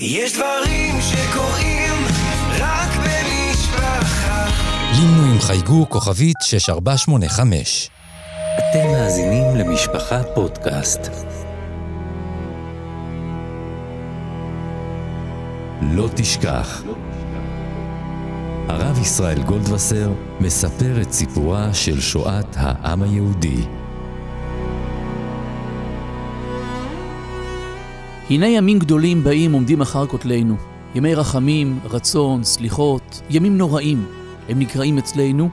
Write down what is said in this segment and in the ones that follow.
יש דברים שקורים רק במשפחה. לינו עם חייגו כוכבית 6485. אתם מאזינים למשפחה פודקאסט. לא תשכח. הרב ישראל גולדווסר מספר את סיפורה של שואת העם היהודי. הנה ימים גדולים באים עומדים אחר כותלנו. ימי רחמים, רצון, סליחות, ימים נוראים. הם נקראים אצלנו,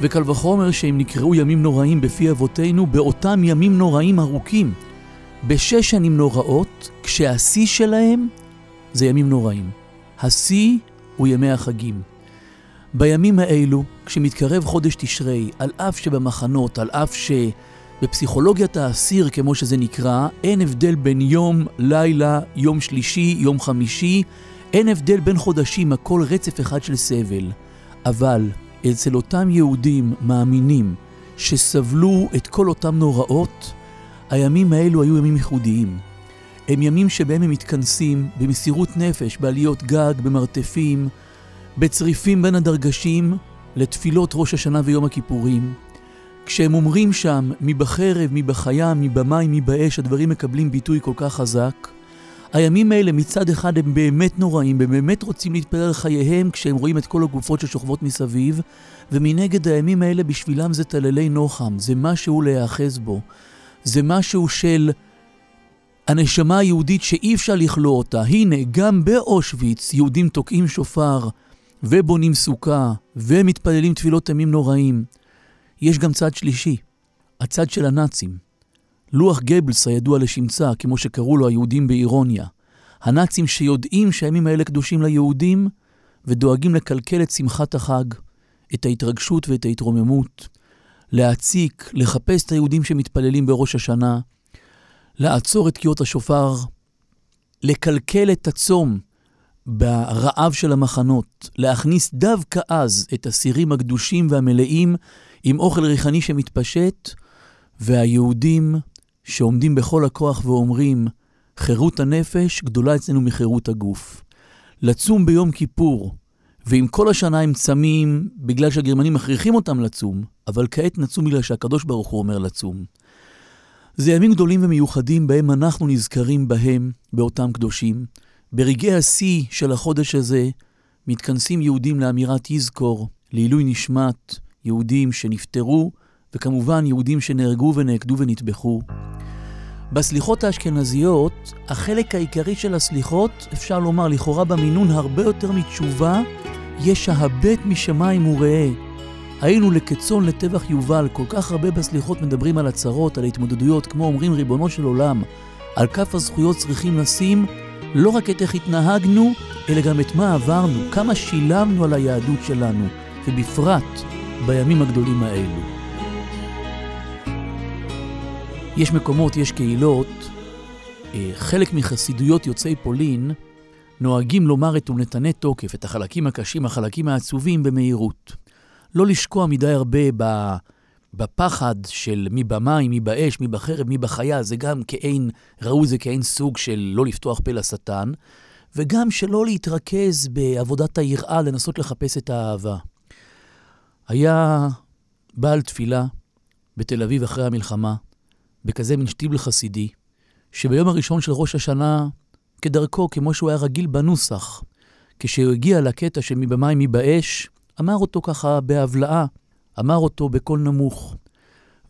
וקל וחומר שהם נקראו ימים נוראים בפי אבותינו באותם ימים נוראים ארוכים. בשש שנים נוראות, כשהשיא שלהם זה ימים נוראים. השיא הוא ימי החגים. בימים האלו, כשמתקרב חודש תשרי, על אף שבמחנות, על אף שבפסיכולוגיית האסיר, כמו שזה נקרא, אין הבדל בין יום, לילה, יום שלישי, יום חמישי, אין הבדל בין חודשים, הכל רצף אחד של סבל. אבל אצל אותם יהודים מאמינים שסבלו את כל אותם נוראות, הימים האלו היו ימים ייחודיים. הם ימים שבהם הם מתכנסים במסירות נפש, בעליות גג, במרתפים, בצריפים בין הדרגשים לתפילות ראש השנה ויום הכיפורים. כשהם אומרים שם, מי בחרב, מי בחיה, מי במים, מי באש, הדברים מקבלים ביטוי כל כך חזק. הימים האלה מצד אחד הם באמת נוראים, הם באמת רוצים להתפלל על חייהם כשהם רואים את כל הגופות ששוכבות מסביב, ומנגד הימים האלה בשבילם זה טללי נוחם, זה משהו להיאחז בו. זה משהו של הנשמה היהודית שאי אפשר לכלוא אותה. הנה, גם באושוויץ יהודים תוקעים שופר ובונים סוכה ומתפללים תפילות ימים נוראים. יש גם צד שלישי, הצד של הנאצים. לוח גבלס הידוע לשמצה, כמו שקראו לו היהודים באירוניה. הנאצים שיודעים שהימים האלה קדושים ליהודים ודואגים לקלקל את שמחת החג, את ההתרגשות ואת ההתרוממות, להציק, לחפש את היהודים שמתפללים בראש השנה, לעצור את תקיעות השופר, לקלקל את הצום ברעב של המחנות, להכניס דווקא אז את הסירים הקדושים והמלאים עם אוכל ריחני שמתפשט, והיהודים שעומדים בכל הכוח ואומרים, חירות הנפש גדולה אצלנו מחירות הגוף. לצום ביום כיפור, ואם כל השנה הם צמים בגלל שהגרמנים מכריחים אותם לצום, אבל כעת נצום בגלל שהקדוש ברוך הוא אומר לצום. זה ימים גדולים ומיוחדים בהם אנחנו נזכרים בהם, באותם קדושים. ברגעי השיא של החודש הזה מתכנסים יהודים לאמירת יזכור, לעילוי נשמת יהודים שנפטרו, וכמובן יהודים שנהרגו ונעקדו ונטבחו. בסליחות האשכנזיות, החלק העיקרי של הסליחות, אפשר לומר לכאורה במינון הרבה יותר מתשובה, יש ההבט משמיים וראה. היינו לקצון לטבח יובל, כל כך הרבה בסליחות מדברים על הצרות, על ההתמודדויות, כמו אומרים ריבונו של עולם, על כף הזכויות צריכים לשים לא רק את איך התנהגנו, אלא גם את מה עברנו, כמה שילמנו על היהדות שלנו, ובפרט בימים הגדולים האלו. יש מקומות, יש קהילות, אה, חלק מחסידויות יוצאי פולין נוהגים לומר את ונתנה תוקף, את החלקים הקשים, החלקים העצובים, במהירות. לא לשקוע מדי הרבה בפחד של מי במים, מי באש, מי בחרב, מי בחיה, זה גם כאין, ראו זה כאין סוג של לא לפתוח פה לשטן, וגם שלא להתרכז בעבודת היראה, לנסות לחפש את האהבה. היה בעל תפילה בתל אביב אחרי המלחמה, בכזה מין שטיבל חסידי, שביום הראשון של ראש השנה, כדרכו, כמו שהוא היה רגיל בנוסח, כשהוא הגיע לקטע של מי במים מי באש, אמר אותו ככה בהבלעה, אמר אותו בקול נמוך.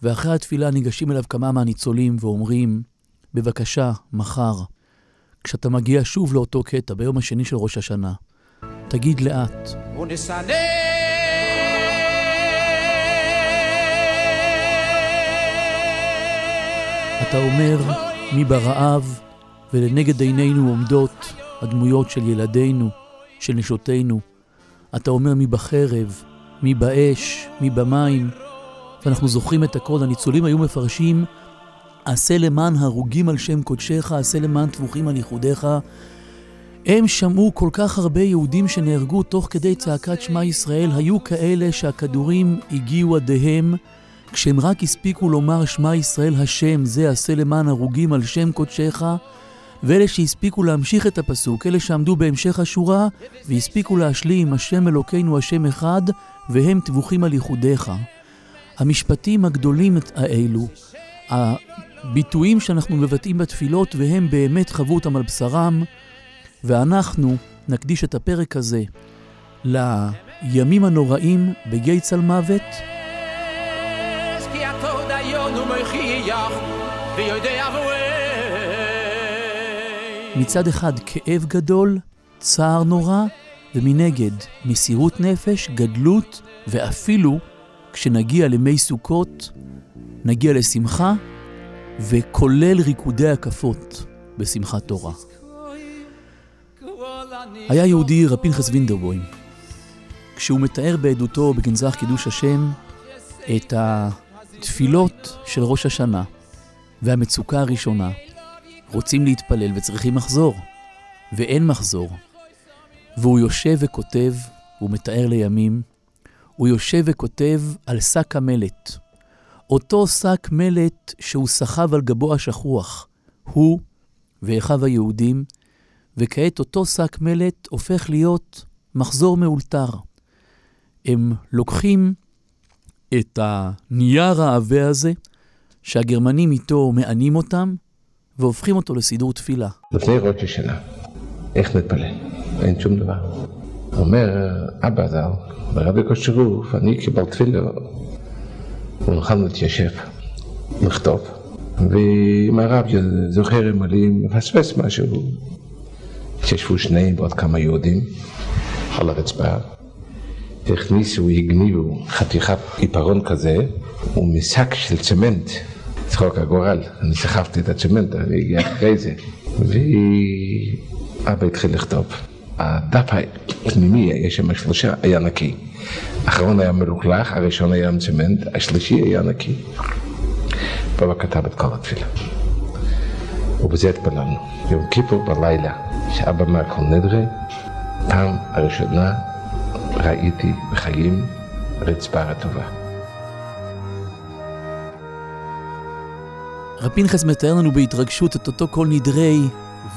ואחרי התפילה ניגשים אליו כמה מהניצולים ואומרים, בבקשה, מחר, כשאתה מגיע שוב לאותו קטע, ביום השני של ראש השנה, תגיד לאט. אתה אומר, מי ברעב, ולנגד עינינו עומדות הדמויות של ילדינו, של נשותינו. אתה אומר מי בחרב, מי באש, מי במים, ואנחנו זוכרים את הכל. הניצולים היו מפרשים, עשה למען הרוגים על שם קודשך, עשה למען טבוחים על ייחודיך. הם שמעו כל כך הרבה יהודים שנהרגו תוך כדי צעקת שמע ישראל, היו כאלה שהכדורים הגיעו עדיהם, כשהם רק הספיקו לומר שמע ישראל השם, זה עשה למען הרוגים על שם קודשך, ואלה שהספיקו להמשיך את הפסוק, אלה שעמדו בהמשך השורה, והספיקו להשלים השם אלוקינו השם אחד, והם טבוחים על ייחודיך. המשפטים הגדולים האלו, הביטויים שאנחנו מבטאים בתפילות, והם באמת חוו אותם על בשרם, ואנחנו נקדיש את הפרק הזה לימים הנוראים בגיא צלמוות. מצד אחד כאב גדול, צער נורא, ומנגד מסירות נפש, גדלות, ואפילו כשנגיע למי סוכות, נגיע לשמחה, וכולל ריקודי הקפות בשמחת תורה. היה יהודי רב פנחס וינדרבוים. כשהוא מתאר בעדותו בגנזך קידוש השם את התפילות של ראש השנה והמצוקה הראשונה, רוצים להתפלל וצריכים מחזור, ואין מחזור. והוא יושב וכותב, הוא מתאר לימים, הוא יושב וכותב על שק המלט. אותו שק מלט שהוא סחב על גבו השכוח, הוא ואחיו היהודים, וכעת אותו שק מלט הופך להיות מחזור מאולתר. הם לוקחים את הנייר העבה הזה, שהגרמנים איתו מענים אותם, והופכים אותו לסידור תפילה. לפני ראש השנה, איך נתפלל? אין שום דבר. אומר אבא ז"ל, ברבי קושרוף, אני קיבל תפילה, ונוכל להתיישב, לכתוב. ואם הרב זוכר אם אני מפספס משהו, התיישבו שניהם ועוד כמה יהודים על הרצפה, הכניסו, הגניבו חתיכת עיפרון כזה, ומשק של צמנט, צחוק הגורל, אני סחבתי את הצמנט, אני אגיע אחרי זה, ואבא התחיל לכתוב. הדף הפנימי, יש שם שלושה, היה נקי. האחרון היה מלוכלך, הראשון היה עם צמנט, השלישי היה נקי. בבא כתב את כל התפילה. ובזה התפללנו. יום כיפור בלילה, שאבא נדרי, פעם הראשונה ראיתי בחיים רצפה רטובה. רב פנחס מתאר לנו בהתרגשות את אותו קול נדרי,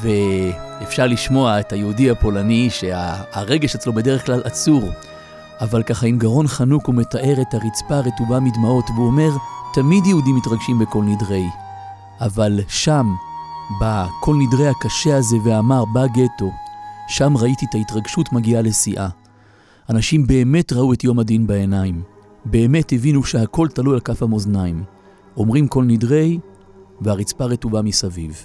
ואפשר לשמוע את היהודי הפולני שהרגש אצלו בדרך כלל עצור, אבל ככה עם גרון חנוק הוא מתאר את הרצפה הרטובה מדמעות, והוא אומר, תמיד יהודים מתרגשים בקול נדרי, אבל שם, בקול נדרי הקשה הזה ואמר, בגטו, שם ראיתי את ההתרגשות מגיעה לשיאה. אנשים באמת ראו את יום הדין בעיניים. באמת הבינו שהכל תלוי על כף המאזניים. אומרים קול נדרי, והרצפה רטובה מסביב.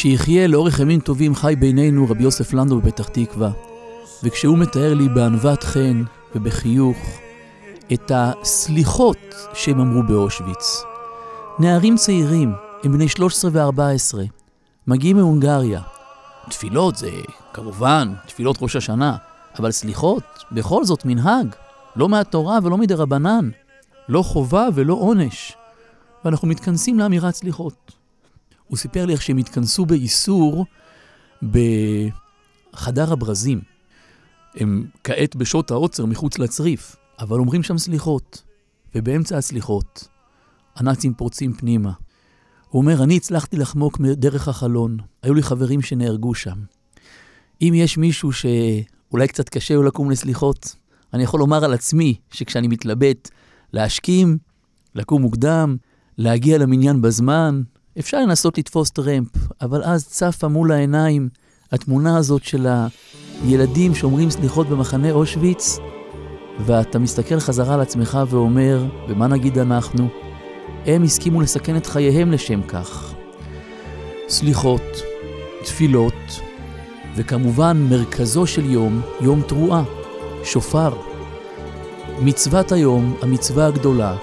שיחיה לאורך ימים טובים חי בינינו רבי יוסף לנדו בפתח תקווה, וכשהוא מתאר לי בענוות חן ובחיוך את הסליחות שהם אמרו באושוויץ. נערים צעירים, הם בני 13 ו-14, מגיעים מהונגריה. תפילות זה כמובן תפילות ראש השנה, אבל סליחות, בכל זאת מנהג, לא מהתורה ולא מדי רבנן, לא חובה ולא עונש. ואנחנו מתכנסים לאמירת סליחות. הוא סיפר לי איך שהם התכנסו באיסור בחדר הברזים. הם כעת בשעות העוצר מחוץ לצריף, אבל אומרים שם סליחות. ובאמצע הסליחות, הנאצים פורצים פנימה. הוא אומר, אני הצלחתי לחמוק דרך החלון, היו לי חברים שנהרגו שם. אם יש מישהו שאולי קצת קשה לו לקום לסליחות, אני יכול לומר על עצמי שכשאני מתלבט להשכים, לקום מוקדם, להגיע למניין בזמן, אפשר לנסות לתפוס טרמפ, אבל אז צפה מול העיניים התמונה הזאת של הילדים שאומרים סליחות במחנה אושוויץ, ואתה מסתכל חזרה על עצמך ואומר, ומה נגיד אנחנו? הם הסכימו לסכן את חייהם לשם כך. סליחות, תפילות, וכמובן מרכזו של יום, יום תרועה, שופר. מצוות היום, המצווה הגדולה,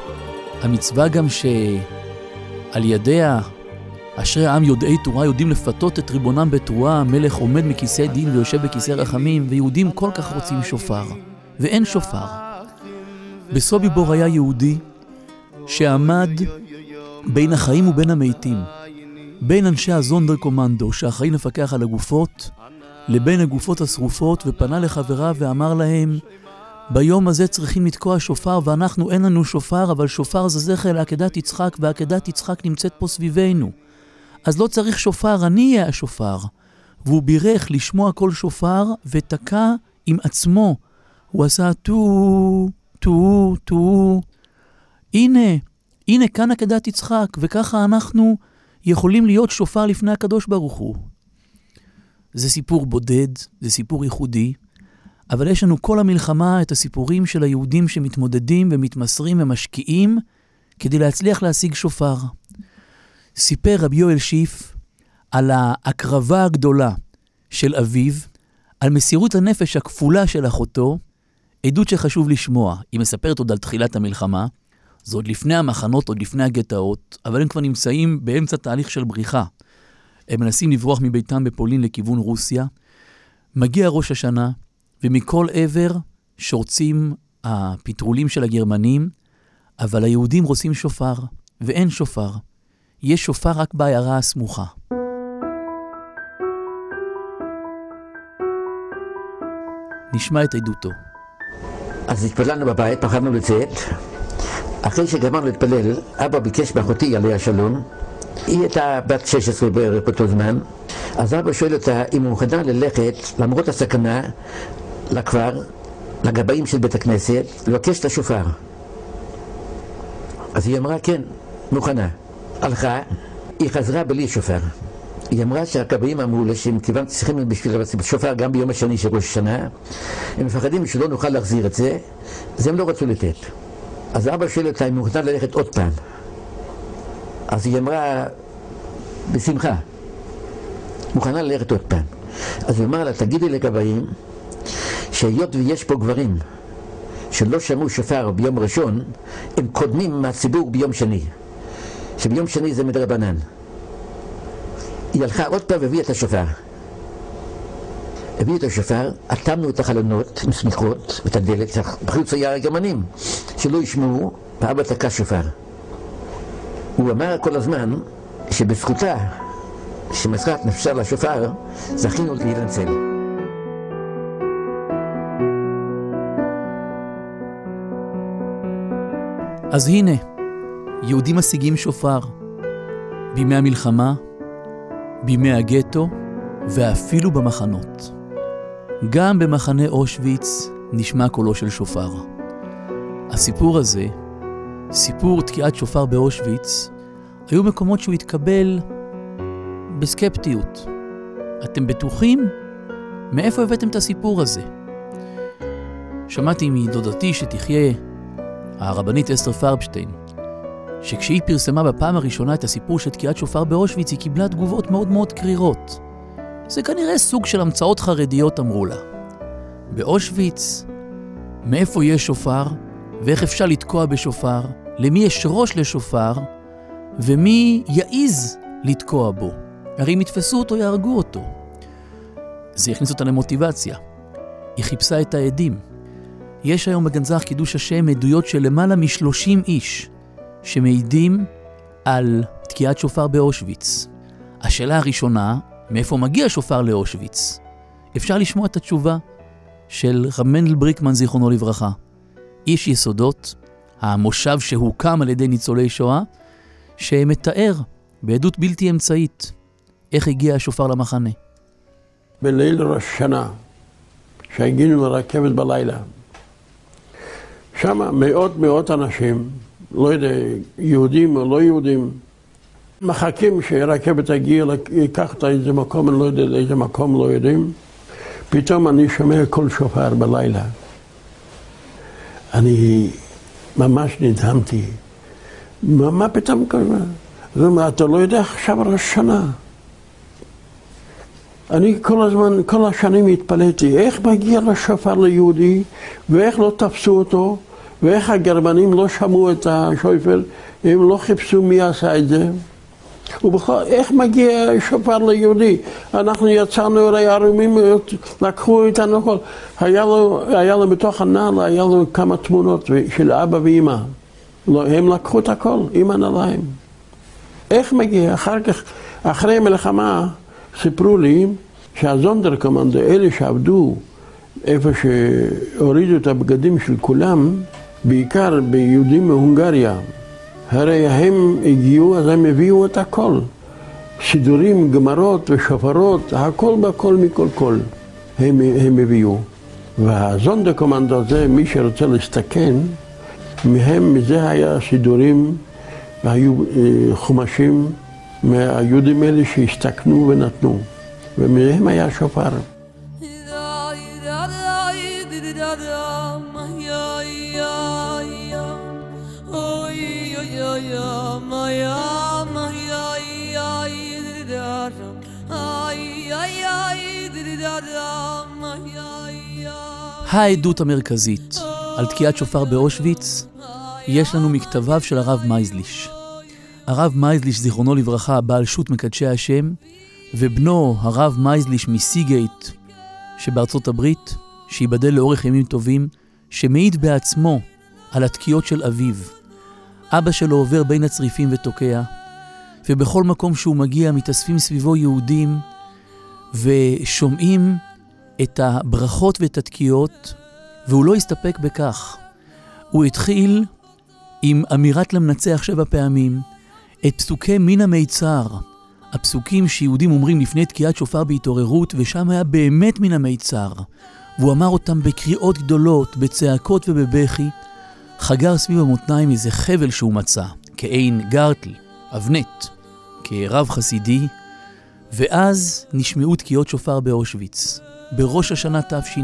המצווה גם שעל ידיה אשרי העם יודעי תורה יודעים לפתות את ריבונם בתרועה, המלך עומד מכיסא דין ויושב בכיסא רחמים, ויהודים כל כך רוצים שופר. ואין שופר. בסוביבור היה יהודי שעמד בין החיים ובין המתים, בין אנשי הזונדר קומנדו שאחראים לפקח על הגופות, לבין הגופות השרופות, ופנה לחבריו ואמר להם, ביום הזה צריכים לתקוע שופר, ואנחנו אין לנו שופר, אבל שופר זה זכר לעקדת יצחק, ועקדת יצחק נמצאת פה סביבנו. אז לא צריך שופר, אני אהיה השופר. והוא בירך לשמוע קול שופר, ותקע עם עצמו. הוא עשה טו, טו, טו. הנה, הנה כאן עקדת יצחק, וככה אנחנו יכולים להיות שופר לפני הקדוש ברוך הוא. זה סיפור בודד, זה סיפור ייחודי, אבל יש לנו כל המלחמה את הסיפורים של היהודים שמתמודדים ומתמסרים ומשקיעים כדי להצליח להשיג שופר. סיפר רבי יואל שיף על ההקרבה הגדולה של אביו, על מסירות הנפש הכפולה של אחותו, עדות שחשוב לשמוע. היא מספרת עוד על תחילת המלחמה, זה עוד לפני המחנות, עוד לפני הגטאות, אבל הם כבר נמצאים באמצע תהליך של בריחה. הם מנסים לברוח מביתם בפולין לכיוון רוסיה. מגיע ראש השנה, ומכל עבר שורצים הפטרולים של הגרמנים, אבל היהודים רוצים שופר, ואין שופר. יש שופר רק בעיירה הסמוכה. נשמע את עדותו. אז התפללנו בבית, פחדנו לצאת. אחרי שגמרנו להתפלל, אבא ביקש מאחותי עליה השלום. היא הייתה בת 16 בערך באותו זמן. אז אבא שואל אותה אם הוא מוכנה ללכת, למרות הסכנה, לכפר, לגבאים של בית הכנסת, לבקש את השופר. אז היא אמרה כן, מוכנה. הלכה, היא חזרה בלי שופר. היא אמרה שהכבאים אמרו לה שהם כיוון צריכים בשביל שופר גם ביום השני של ראש השנה, הם מפחדים שלא נוכל להחזיר את זה, אז הם לא רצו לתת. אז אבא שואל אותה אם היא מוכנה ללכת עוד פעם. אז היא אמרה, בשמחה, מוכנה ללכת עוד פעם. אז היא אמרה לה, תגידי לכבאים, שהיות ויש פה גברים שלא שמעו שופר ביום ראשון, הם קודמים מהציבור ביום שני. שביום שני זה מדרבנן. היא הלכה עוד פעם והביאה את השופר. הביאו את השופר, אטמנו את החלונות עם שמיכות ואת הדלת, בחוץ היה גרמנים שלא ישמעו, ואבא תקע שופר. הוא אמר כל הזמן שבזכותה שמסרת נפשה לשופר, זכינו להינצל. אז הנה, יהודים משיגים שופר בימי המלחמה, בימי הגטו ואפילו במחנות. גם במחנה אושוויץ נשמע קולו של שופר. הסיפור הזה, סיפור תקיעת שופר באושוויץ, היו מקומות שהוא התקבל בסקפטיות. אתם בטוחים? מאיפה הבאתם את הסיפור הזה? שמעתי מדודתי שתחיה, הרבנית אסתר פרבשטיין, שכשהיא פרסמה בפעם הראשונה את הסיפור של תקיעת שופר באושוויץ, היא קיבלה תגובות מאוד מאוד קרירות. זה כנראה סוג של המצאות חרדיות, אמרו לה. באושוויץ, מאיפה יש שופר, ואיך אפשר לתקוע בשופר, למי יש ראש לשופר, ומי יעיז לתקוע בו. הרי אם יתפסו אותו, יהרגו אותו. זה הכניס אותה למוטיבציה. היא חיפשה את העדים. יש היום בגנזך קידוש השם עדויות של למעלה משלושים איש שמעידים על תקיעת שופר באושוויץ. השאלה הראשונה, מאיפה מגיע שופר לאושוויץ? אפשר לשמוע את התשובה של רב מנדל בריקמן, זיכרונו לברכה. איש יסודות, המושב שהוקם על ידי ניצולי שואה, שמתאר בעדות בלתי אמצעית איך הגיע השופר למחנה. בליל ראש השנה, שהגיעו לרכבת בלילה, שם מאות מאות אנשים, לא יודע, יהודים או לא יהודים, מחכים שרכבת תגיע, ייקח אותה איזה מקום, אני לא יודע לאיזה מקום, לא יודעים. פתאום אני שומע קול שופר בלילה. אני ממש נדהמתי. מה, מה פתאום קורה? אז הוא אומר, אתה לא יודע עכשיו ראש שנה. אני כל הזמן, כל השנים התפלאתי, איך מגיע לשופר ליהודי, ואיך לא תפסו אותו, ואיך הגרמנים לא שמעו את השופר, הם לא חיפשו מי עשה את זה. ובכל, איך מגיע שופר ליהודי? אנחנו יצאנו הרי ערומים, לקחו איתנו הכל. היה לו, היה לו בתוך הנעל, היה לו כמה תמונות של אבא ואימא. לא, הם לקחו את הכל עם הנעליים. איך מגיע? אחר כך, אחרי המלחמה, סיפרו לי שהזונדרקומנד, אלה שעבדו איפה שהורידו את הבגדים של כולם, בעיקר ביהודים מהונגריה, הרי הם הגיעו, אז הם הביאו את הכל. סידורים, גמרות ושופרות, הכל בכל מכל כל הם, הם הביאו. והזונדקומנד הזה, מי שרוצה להסתכן, מהם, מזה היה סידורים, היו אה, חומשים מהיהודים האלה שהסתכנו ונתנו, ומהם היה שופר. העדות המרכזית על תקיעת שופר באושוויץ, יש לנו מכתביו של הרב מייזליש. הרב מייזליש, זיכרונו לברכה, בעל שו"ת מקדשי השם, ובנו, הרב מייזליש מסיגייט שבארצות הברית, שייבדל לאורך ימים טובים, שמעיד בעצמו על התקיעות של אביו. אבא שלו עובר בין הצריפים ותוקע, ובכל מקום שהוא מגיע מתאספים סביבו יהודים ושומעים את הברכות ואת התקיעות, והוא לא הסתפק בכך. הוא התחיל עם אמירת למנצח שבע פעמים, את פסוקי מן המיצר, הפסוקים שיהודים אומרים לפני תקיעת שופר בהתעוררות, ושם היה באמת מן המיצר. והוא אמר אותם בקריאות גדולות, בצעקות ובבכי. חגר סביב המותניים איזה חבל שהוא מצא, כעין גרטל, אבנט, כרב חסידי, ואז נשמעו תקיעות שופר באושוויץ, בראש השנה תש"ה.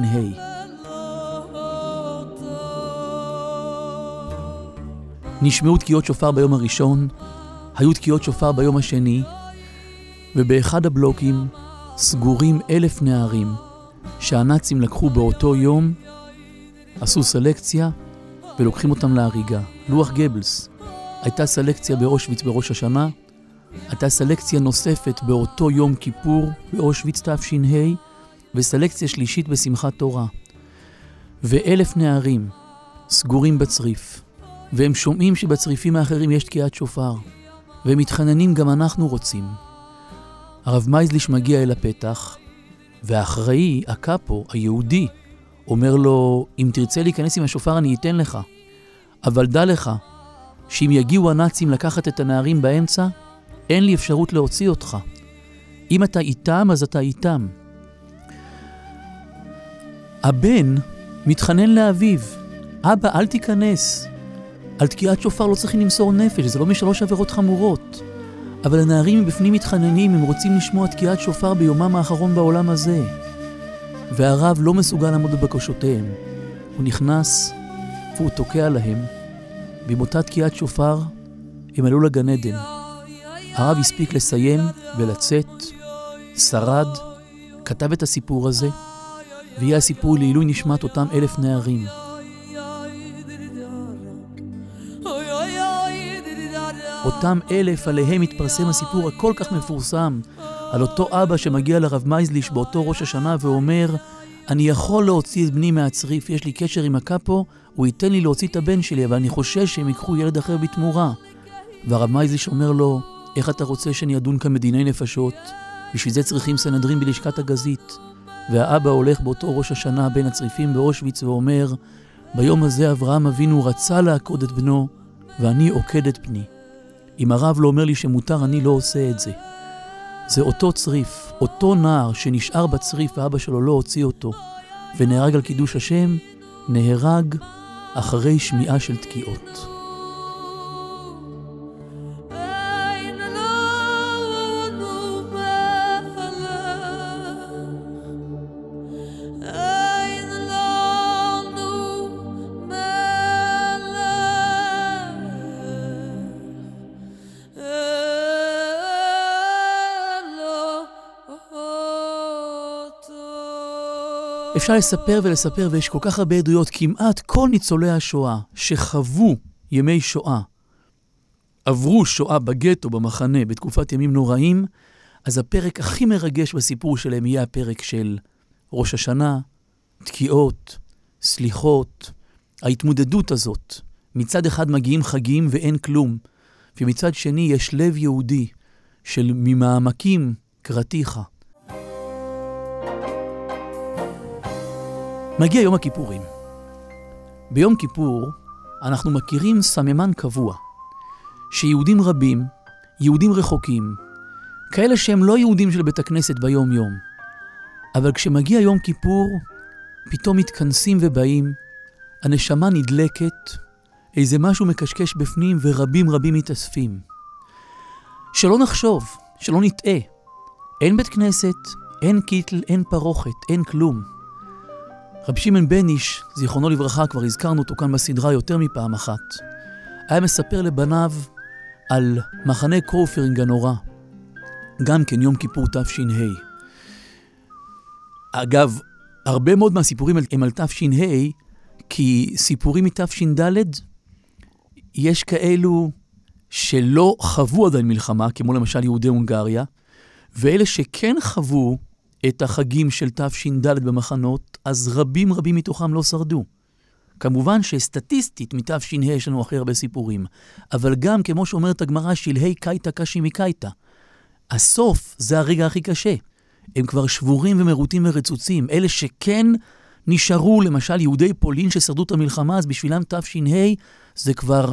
נשמעו תקיעות שופר ביום הראשון, היו תקיעות שופר ביום השני, ובאחד הבלוקים סגורים אלף נערים שהנאצים לקחו באותו יום, עשו סלקציה ולוקחים אותם להריגה. לוח גבלס. הייתה סלקציה באושוויץ בראש השנה, הייתה סלקציה נוספת באותו יום כיפור באושוויץ תש"ה, וסלקציה שלישית בשמחת תורה. ואלף נערים סגורים בצריף, והם שומעים שבצריפים האחרים יש תקיעת שופר, והם מתחננים גם אנחנו רוצים. הרב מייזליש מגיע אל הפתח, והאחראי, הקאפו, היהודי, אומר לו, אם תרצה להיכנס עם השופר אני אתן לך, אבל דע לך שאם יגיעו הנאצים לקחת את הנערים באמצע, אין לי אפשרות להוציא אותך. אם אתה איתם, אז אתה איתם. הבן מתחנן לאביו, אבא, אל תיכנס. על תקיעת שופר לא צריכים למסור נפש, זה לא משלוש עבירות חמורות. אבל הנערים מבפנים מתחננים, הם רוצים לשמוע תקיעת שופר ביומם האחרון בעולם הזה. והרב לא מסוגל לעמוד בבקשותיהם. הוא נכנס והוא תוקע להם. ועם אותה תקיעת שופר הם עלו לגן עדן. הרב הספיק לסיים ולצאת, שרד, כתב את הסיפור הזה, ויהיה הסיפור לעילוי נשמת אותם אלף נערים. אותם אלף עליהם התפרסם הסיפור הכל כך מפורסם, על אותו אבא שמגיע לרב מייזליש באותו ראש השנה ואומר, אני יכול להוציא את בני מהצריף, יש לי קשר עם הקאפו, הוא ייתן לי להוציא את הבן שלי, אבל אני חושש שהם ייקחו ילד אחר בתמורה. והרב מייזליש אומר לו, איך אתה רוצה שאני אדון כאן מדיני נפשות? בשביל זה צריכים סנהדרין בלשכת הגזית. והאבא הולך באותו ראש השנה בין הצריפים באושוויץ ואומר, ביום הזה אברהם אבינו רצה לעקוד את בנו, ואני עוקד את בני. אם הרב לא אומר לי שמותר, אני לא עושה את זה. זה אותו צריף, אותו נער שנשאר בצריף ואבא שלו לא הוציא אותו, ונהרג על קידוש השם, נהרג אחרי שמיעה של תקיעות. אפשר לספר ולספר, ויש כל כך הרבה עדויות, כמעט כל ניצולי השואה שחוו ימי שואה, עברו שואה בגטו, במחנה, בתקופת ימים נוראים, אז הפרק הכי מרגש בסיפור שלהם יהיה הפרק של ראש השנה, תקיעות, סליחות, ההתמודדות הזאת. מצד אחד מגיעים חגים ואין כלום, ומצד שני יש לב יהודי של ממעמקים קראתיך. מגיע יום הכיפורים. ביום כיפור אנחנו מכירים סממן קבוע, שיהודים רבים, יהודים רחוקים, כאלה שהם לא יהודים של בית הכנסת ביום-יום, אבל כשמגיע יום כיפור, פתאום מתכנסים ובאים, הנשמה נדלקת, איזה משהו מקשקש בפנים ורבים רבים מתאספים. שלא נחשוב, שלא נטעה, אין בית כנסת, אין קיטל, אין פרוכת, אין כלום. רבי שמעון בניש, זיכרונו לברכה, כבר הזכרנו אותו כאן בסדרה יותר מפעם אחת, היה מספר לבניו על מחנה קאופרינג הנורא, גם כן יום כיפור תש"ה. אגב, הרבה מאוד מהסיפורים הם על תש"ה, כי סיפורים מתש"ד, יש כאלו שלא חוו עדיין מלחמה, כמו למשל יהודי הונגריה, ואלה שכן חוו את החגים של תש"ד במחנות, אז רבים רבים מתוכם לא שרדו. כמובן שסטטיסטית מתש"ה יש לנו הכי הרבה סיפורים, אבל גם, כמו שאומרת הגמרא, שלהי קייתא קשי מקייתא. הסוף זה הרגע הכי קשה. הם כבר שבורים ומרוטים ורצוצים. אלה שכן נשארו, למשל יהודי פולין ששרדו את המלחמה, אז בשבילם תש"ה זה כבר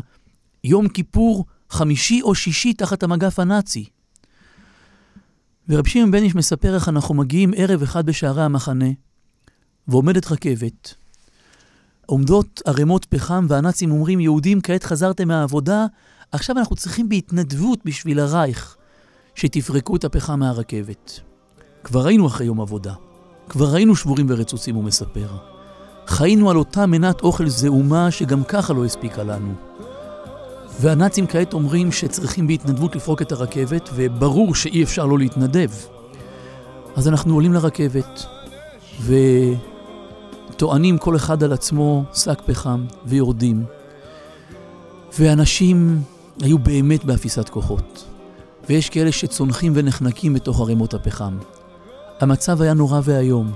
יום כיפור חמישי או שישי תחת המגף הנאצי. ורב שמעון בניש מספר איך אנחנו מגיעים ערב אחד בשערי המחנה, ועומדת רכבת. עומדות ערימות פחם, והנאצים אומרים, יהודים, כעת חזרתם מהעבודה, עכשיו אנחנו צריכים בהתנדבות בשביל הרייך, שתפרקו את הפחם מהרכבת. כבר היינו אחרי יום עבודה. כבר היינו שבורים ורצוצים, הוא מספר. חיינו על אותה מנת אוכל זעומה שגם ככה לא הספיקה לנו. והנאצים כעת אומרים שצריכים בהתנדבות לפרוק את הרכבת, וברור שאי אפשר לא להתנדב. אז אנחנו עולים לרכבת, וטוענים כל אחד על עצמו שק פחם, ויורדים. ואנשים היו באמת באפיסת כוחות. ויש כאלה שצונחים ונחנקים בתוך ערימות הפחם. המצב היה נורא ואיום.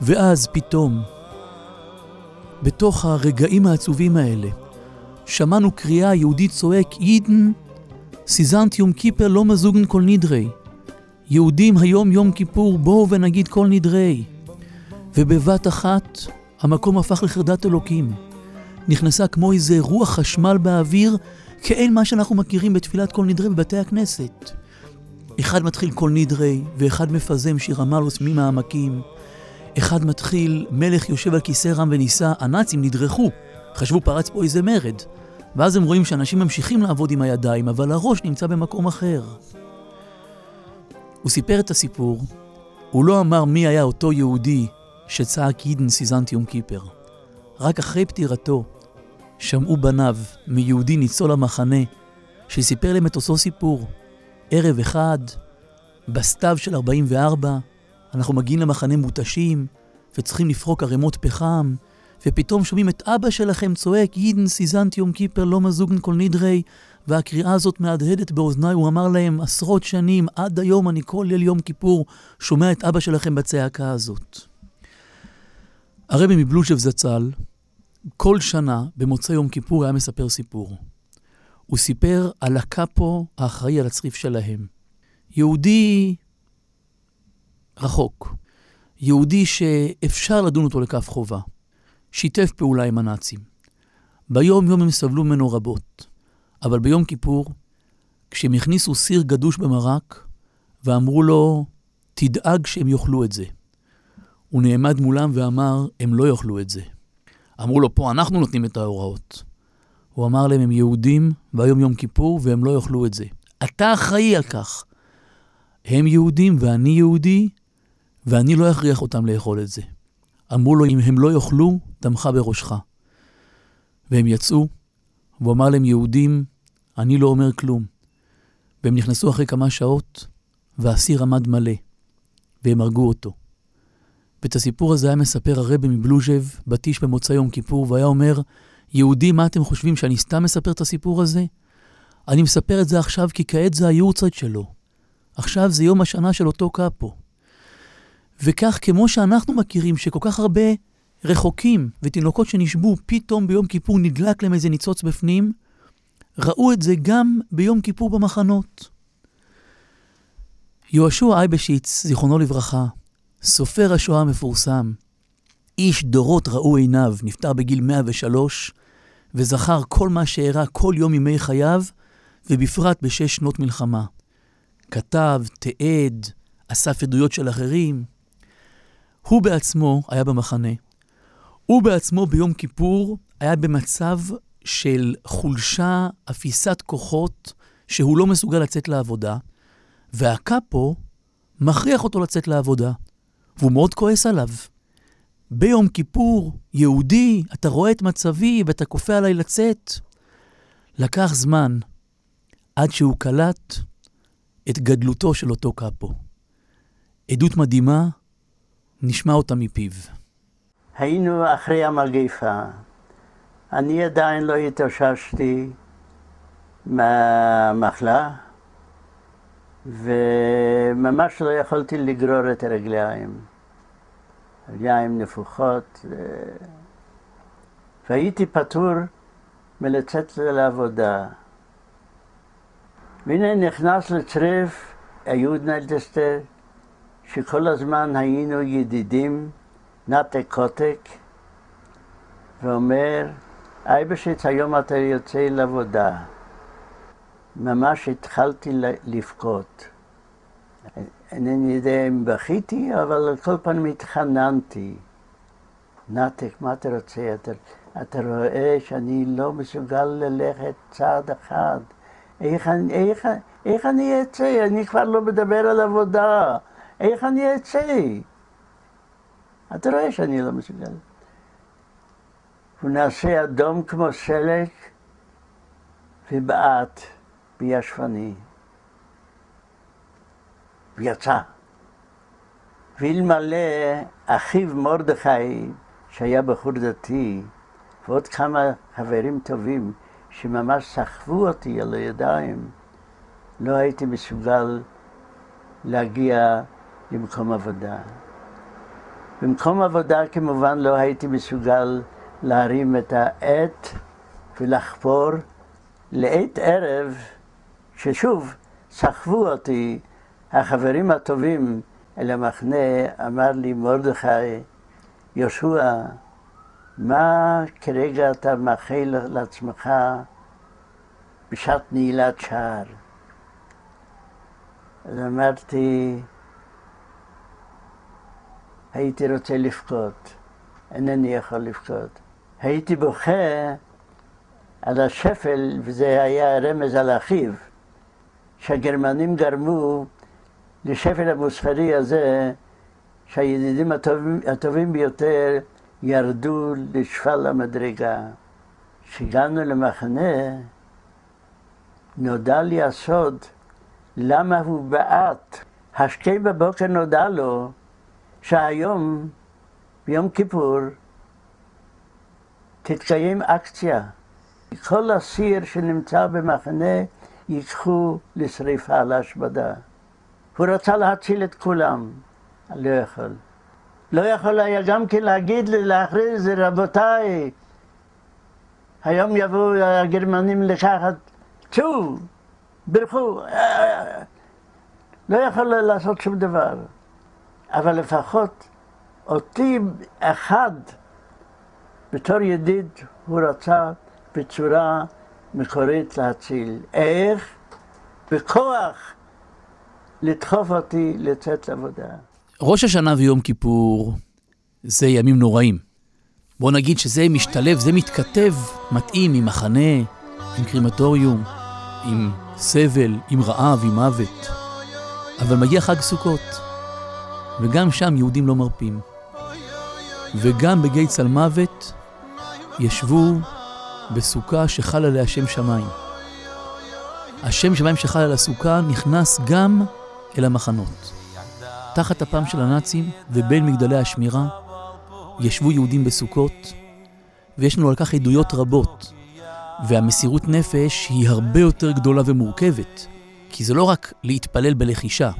ואז פתאום, בתוך הרגעים העצובים האלה, שמענו קריאה יהודית צועק, יידן, סיזנטיום קיפר לא מזוגן כל נדרי. יהודים היום יום כיפור, בואו ונגיד כל נדרי. ובבת אחת המקום הפך לחרדת אלוקים. נכנסה כמו איזה רוח חשמל באוויר, כאין מה שאנחנו מכירים בתפילת כל נדרי בבתי הכנסת. אחד מתחיל כל נדרי, ואחד מפזם שיר המלוס ממעמקים. אחד מתחיל, מלך יושב על כיסא רם ונישא, הנאצים נדרכו, חשבו פרץ פה איזה מרד. ואז הם רואים שאנשים ממשיכים לעבוד עם הידיים, אבל הראש נמצא במקום אחר. הוא סיפר את הסיפור, הוא לא אמר מי היה אותו יהודי שצעק יידן סיזנטיום קיפר. רק אחרי פטירתו שמעו בניו מיהודי ניצול המחנה, שסיפר להם את אותו סיפור. ערב אחד, בסתיו של 44, אנחנו מגיעים למחנה מותשים, וצריכים לפרוק ערימות פחם, ופתאום שומעים את אבא שלכם צועק, יידן סיזנטיום קיפר לא מזוגן כל נדרי, והקריאה הזאת מהדהדת באוזניי, הוא אמר להם, עשרות שנים, עד היום אני כל ליל יום כיפור שומע את אבא שלכם בצעקה הזאת. הרבי מבלוז'ב זצ"ל, כל שנה במוצאי יום כיפור היה מספר סיפור. הוא סיפר על הקאפו האחראי על הצריף שלהם. יהודי רחוק, יהודי שאפשר לדון אותו לכף חובה. שיתף פעולה עם הנאצים. ביום-יום הם סבלו ממנו רבות, אבל ביום כיפור, כשהם הכניסו סיר גדוש במרק, ואמרו לו, תדאג שהם יאכלו את זה. הוא נעמד מולם ואמר, הם לא יאכלו את זה. אמרו לו, פה אנחנו נותנים את ההוראות. הוא אמר להם, הם יהודים, והיום יום כיפור, והם לא יאכלו את זה. אתה אחראי על כך. הם יהודים ואני יהודי, ואני לא אכריח אותם לאכול את זה. אמרו לו, אם הם לא יאכלו, דמך בראשך. והם יצאו, והוא אמר להם, יהודים, אני לא אומר כלום. והם נכנסו אחרי כמה שעות, והסיר עמד מלא, והם הרגו אותו. ואת הסיפור הזה היה מספר הרבי מבלוז'ב, בתיש במוצאי יום כיפור, והיה אומר, יהודים, מה אתם חושבים, שאני סתם מספר את הסיפור הזה? אני מספר את זה עכשיו כי כעת זה היורצייט שלו. עכשיו זה יום השנה של אותו קאפו. וכך, כמו שאנחנו מכירים שכל כך הרבה רחוקים ותינוקות שנשבו, פתאום ביום כיפור נדלק להם איזה ניצוץ בפנים, ראו את זה גם ביום כיפור במחנות. יהושע אייבשיץ, זיכרונו לברכה, סופר השואה המפורסם, איש דורות ראו עיניו, נפטר בגיל 103, וזכר כל מה שאירע כל יום ימי חייו, ובפרט בשש שנות מלחמה. כתב, תיעד, אסף עדויות של אחרים. הוא בעצמו היה במחנה. הוא בעצמו ביום כיפור היה במצב של חולשה, אפיסת כוחות, שהוא לא מסוגל לצאת לעבודה, והקאפו מכריח אותו לצאת לעבודה, והוא מאוד כועס עליו. ביום כיפור, יהודי, אתה רואה את מצבי ואתה כופה עליי לצאת. לקח זמן עד שהוא קלט את גדלותו של אותו קאפו. עדות מדהימה, נשמע אותה מפיו. היינו אחרי המגפה. אני עדיין לא התאוששתי מהמחלה, וממש לא יכולתי לגרור את הרגליים. רגליים נפוחות, ו... והייתי פטור מלצאת לעבודה. והנה נכנס לצריף אהוד נלדסטר, שכל הזמן היינו ידידים, נתק קוטק, ואומר, אייבשיץ, היום אתה יוצא לעבודה. ממש התחלתי לבכות. אינני יודע אם בכיתי, אבל על כל פנים התחננתי. נתק, מה אתה רוצה? אתה, אתה רואה שאני לא מסוגל ללכת צעד אחד. איך, איך, איך אני אצא? אני כבר לא מדבר על עבודה. איך אני אצא? אתה רואה שאני לא מסוגל. הוא נעשה אדום כמו שלג ובעט בישבני. ויצא. ואלמלא אחיו מרדכי, שהיה בחור דתי, ועוד כמה חברים טובים שממש סחבו אותי על הידיים, לא הייתי מסוגל להגיע למקום עבודה. במקום עבודה כמובן לא הייתי מסוגל להרים את העט ולחפור לעת ערב, ששוב סחבו אותי החברים הטובים אל המחנה, אמר לי מרדכי, יהושע, מה כרגע אתה מאחל לעצמך בשעת נעילת שער? אז אמרתי, הייתי רוצה לבכות, אינני יכול לבכות. הייתי בוכה על השפל, וזה היה רמז על אחיו, שהגרמנים גרמו לשפל המוסחרי הזה, שהידידים הטובים, הטובים ביותר ירדו לשפל המדרגה. כשהגענו למחנה, נודע לי הסוד למה הוא בעט. השתי בבוקר נודע לו שהיום, ביום כיפור, תתקיים אקציה. כל אסיר שנמצא במחנה ייקחו לשריפה, להשבדה. הוא רצה להציל את כולם, לא יכול. לא יכול היה גם כן להגיד להכריז, רבותיי, היום יבואו הגרמנים לקחת, צאו, ברכו. לא יכול לעשות שום דבר. אבל לפחות אותי אחד, בתור ידיד, הוא רצה בצורה מקורית להציל. איך? בכוח לדחוף אותי לצאת לעבודה. ראש השנה ויום כיפור זה ימים נוראים. בוא נגיד שזה משתלב, זה מתכתב, מתאים עם מחנה, עם קרימטוריום, עם סבל, עם רעב, עם מוות. אבל מגיע חג סוכות, וגם שם יהודים לא מרפים. וגם בגיא צלמוות ישבו בסוכה שחל עליה שם שמיים. השם שמיים שחל על הסוכה נכנס גם אל המחנות. תחת אפם של הנאצים ובין מגדלי השמירה ישבו יהודים בסוכות, ויש לנו על כך עדויות רבות. והמסירות נפש היא הרבה יותר גדולה ומורכבת, כי זה לא רק להתפלל בלחישה,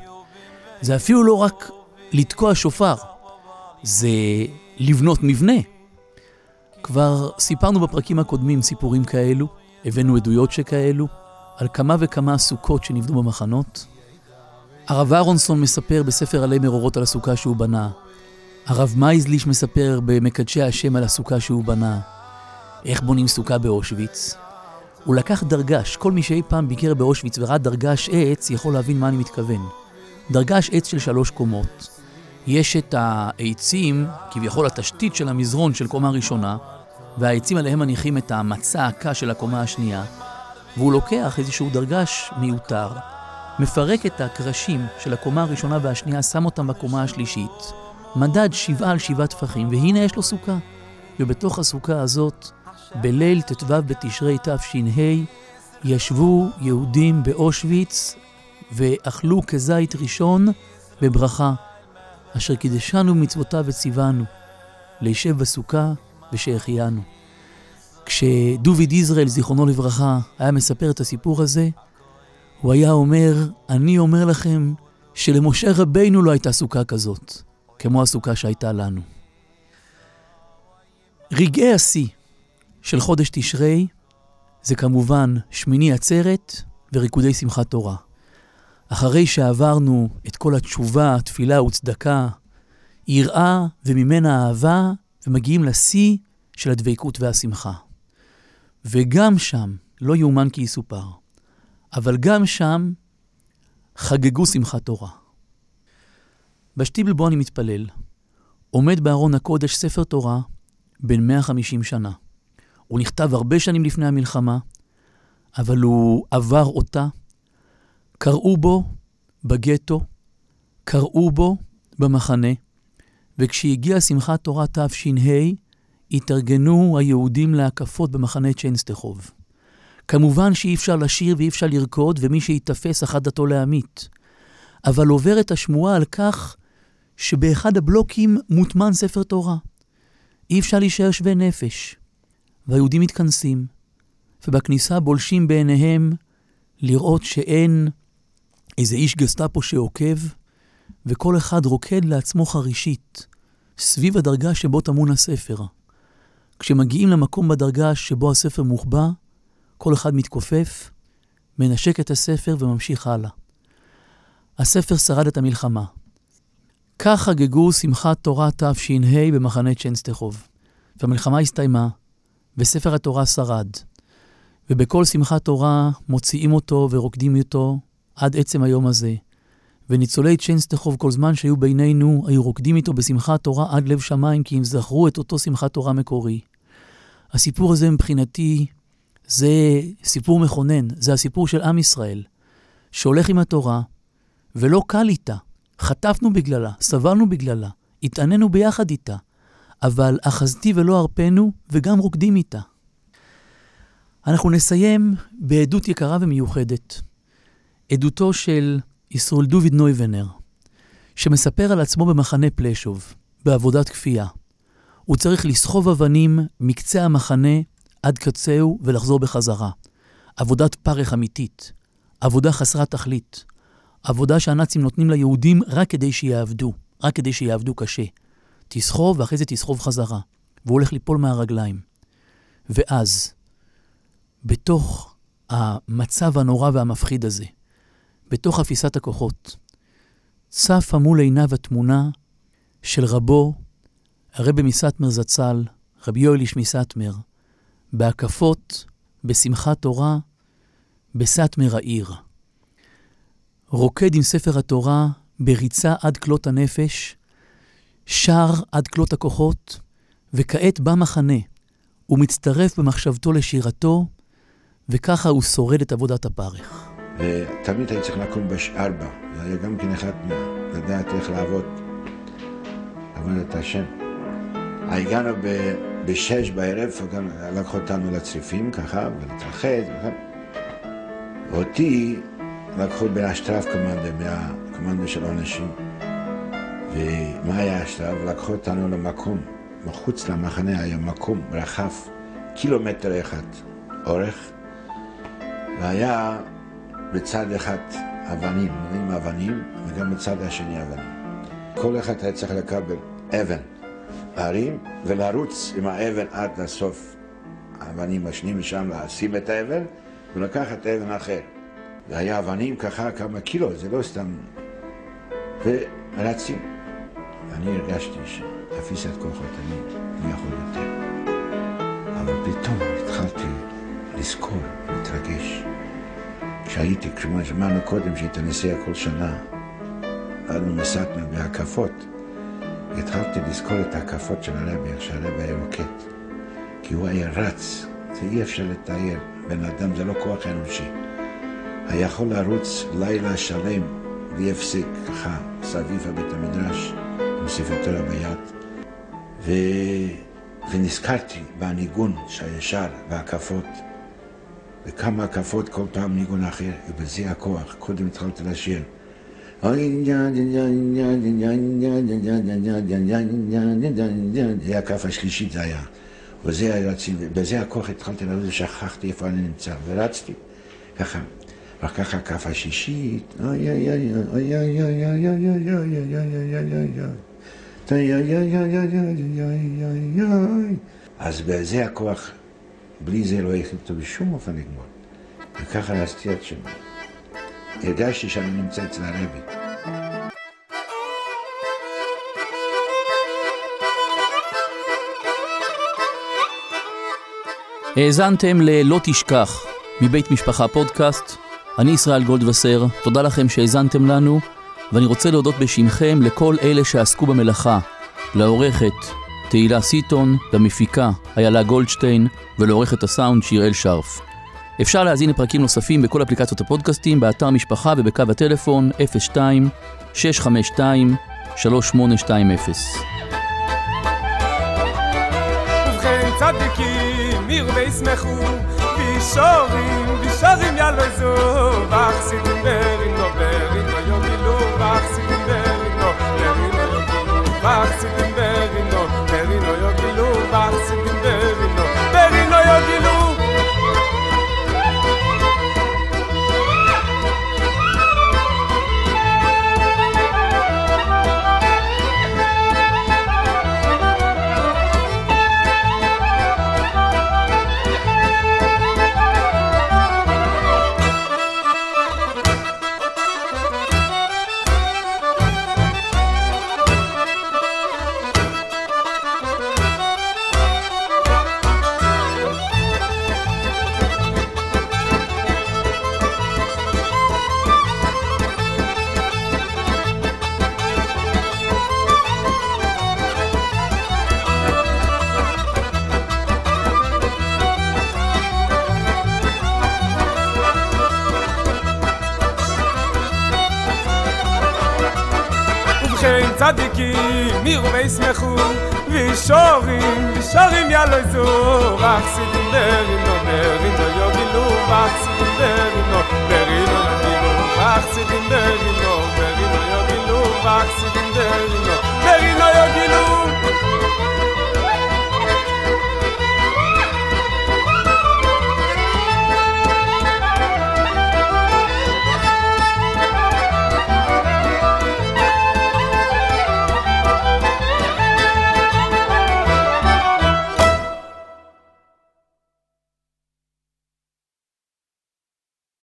זה אפילו לא רק לתקוע שופר, זה לבנות מבנה. כבר סיפרנו בפרקים הקודמים סיפורים כאלו, הבאנו עדויות שכאלו, על כמה וכמה סוכות שנבנו במחנות. הרב אהרונסון מספר בספר עלי מרורות על הסוכה שהוא בנה. הרב מייזליש מספר במקדשי השם על הסוכה שהוא בנה. איך בונים סוכה באושוויץ. הוא לקח דרגש, כל מי שאי פעם ביקר באושוויץ וראה דרגש עץ יכול להבין מה אני מתכוון. דרגש עץ של שלוש קומות. יש את העצים, כביכול התשתית של המזרון של קומה ראשונה, והעצים עליהם מניחים את המצע הקה של הקומה השנייה, והוא לוקח איזשהו דרגש מיותר, מפרק את הקרשים של הקומה הראשונה והשנייה, שם אותם בקומה השלישית, מדד שבעה על שבעה טפחים, והנה יש לו סוכה. ובתוך הסוכה הזאת, בליל ט"ו בתשרי תש"ה, ישבו יהודים באושוויץ ואכלו כזית ראשון בברכה, אשר קידשנו מצוותיו וציוונו, לישב בסוכה ושהחיינו. כשדוביד יזרעאל, זיכרונו לברכה, היה מספר את הסיפור הזה, הוא היה אומר, אני אומר לכם שלמשה רבינו לא הייתה סוכה כזאת, כמו הסוכה שהייתה לנו. רגעי השיא של חודש תשרי זה כמובן שמיני עצרת וריקודי שמחת תורה. אחרי שעברנו את כל התשובה, התפילה וצדקה, יראה וממנה אהבה, ומגיעים לשיא של הדבקות והשמחה. וגם שם, לא יאומן כי יסופר, אבל גם שם חגגו שמחת תורה. בשטיבל בו אני מתפלל, עומד בארון הקודש ספר תורה בן 150 שנה. הוא נכתב הרבה שנים לפני המלחמה, אבל הוא עבר אותה. קראו בו בגטו, קראו בו במחנה, וכשהגיעה שמחת תורה תש"ה, התארגנו היהודים להקפות במחנה צ'נסטחוב. כמובן שאי אפשר לשיר ואי אפשר לרקוד, ומי שייתפס אחת דתו להמית. אבל עוברת השמועה על כך שבאחד הבלוקים מוטמן ספר תורה. אי אפשר להישאר שווה נפש. והיהודים מתכנסים, ובכניסה בולשים בעיניהם לראות שאין איזה איש גסטאפו שעוקב, וכל אחד רוקד לעצמו חרישית, סביב הדרגה שבו טמון הספר. כשמגיעים למקום בדרגה שבו הספר מוחבא, כל אחד מתכופף, מנשק את הספר וממשיך הלאה. הספר שרד את המלחמה. כך חגגו שמחת תורה תש"ה במחנה צ'נסטחוב. והמלחמה הסתיימה, וספר התורה שרד. ובכל שמחת תורה מוציאים אותו ורוקדים אותו עד עצם היום הזה. וניצולי צ'נסטחוב כל זמן שהיו בינינו, היו רוקדים איתו בשמחת תורה עד לב שמיים, כי הם זכרו את אותו שמחת תורה מקורי. הסיפור הזה מבחינתי זה סיפור מכונן, זה הסיפור של עם ישראל, שהולך עם התורה, ולא קל איתה. חטפנו בגללה, סבלנו בגללה, התעננו ביחד איתה, אבל אחזתי ולא ארפנו, וגם רוקדים איתה. אנחנו נסיים בעדות יקרה ומיוחדת. עדותו של ישראל דוד נויבנר, שמספר על עצמו במחנה פלשוב, בעבודת כפייה. הוא צריך לסחוב אבנים מקצה המחנה עד קצהו ולחזור בחזרה. עבודת פרך אמיתית, עבודה חסרת תכלית, עבודה שהנאצים נותנים ליהודים רק כדי שיעבדו, רק כדי שיעבדו קשה. תסחוב ואחרי זה תסחוב חזרה. והוא הולך ליפול מהרגליים. ואז, בתוך המצב הנורא והמפחיד הזה, בתוך אפיסת הכוחות, צפה מול עיניו התמונה של רבו, הרבי מסטמר זצ"ל, רבי יואל איש מסטמר, בהקפות, בשמחת תורה, בסטמר העיר. רוקד עם ספר התורה בריצה עד כלות הנפש, שר עד כלות הכוחות, וכעת במחנה. הוא מצטרף במחשבתו לשירתו, וככה הוא שורד את עבודת הפרך. ותמיד הייתי צריך לקום בארבע, זה היה גם כן אחד לדעת איך לעבוד, עבודת השם. הגענו בשש בערב, לקחו אותנו לצריפים ככה, ולהתרחד. אותי לקחו בין השטרף קומנדה, מהקומנדה של האנשים. ומה היה השלב? לקחו אותנו למקום, מחוץ למחנה היה מקום רחב, קילומטר אחד. אורך, והיה בצד אחד אבנים, עם אבנים, וגם בצד השני אבנים. כל אחד היה צריך לקבל אבן, להרים ולרוץ עם האבן עד לסוף האבנים השניים משם, לשים את האבן ולקחת אבן אחר. והיה אבנים ככה כמה קילו, זה לא סתם... ורצים. אני הרגשתי שאפיסת כוחות, אני לא יכול יותר. אבל פתאום התחלתי לזכור, להתרגש. כשהייתי, כמו שאמרנו קודם, שהיית נסיעה כל שנה, אנו נסענו בהקפות. התחלתי לזכור את ההקפות של הרבי, איך שהרבי היה רוקט. כי הוא היה רץ, זה אי אפשר לתאר. בן אדם זה לא כוח אנושי. היה יכול לרוץ לילה שלם בלי הפסיק, ככה, סביב הבית המדרש, עם ספר תורה ביד. ו... ונזכרתי בניגון שהישר בהקפות, וכמה הקפות כל פעם ניגון אחר, ובזה הכוח. קודם התחלתי לשיר. זה הכף השלישית זה היה. וזה היה רצים, ובזה הכוח התחלתי לרוץ ושכחתי איפה אני נמצא, ורצתי ככה. ואחר כך הכף השישית, אוי אוי אוי אוי אוי אוי אוי אוי אוי אוי אוי אוי אוי אז בזה הכוח, בלי זה לא אותו בשום אופן לגמור. וככה רציתי עד שם. הרגשתי שאני נמצא אצל הרבי. האזנתם ל"לא תשכח" מבית משפחה פודקאסט. אני ישראל גולדווסר, תודה לכם שהאזנתם לנו, ואני רוצה להודות בשמכם לכל אלה שעסקו במלאכה, לעורכת תהילה סיטון, למפיקה איילה גולדשטיין ולעורכת הסאונד שיראל שרף. אפשר להזין לפרקים נוספים בכל אפליקציות הפודקאסטים, באתר משפחה ובקו הטלפון 02-652-3820. צדיקים, עיר וישמחו, בישורים, בישורים יעלו זו, ואך zu wach sie in der in der in der jo die lu wach sie in der in der in der wach sie in der in der in der jo die lu wach in der in der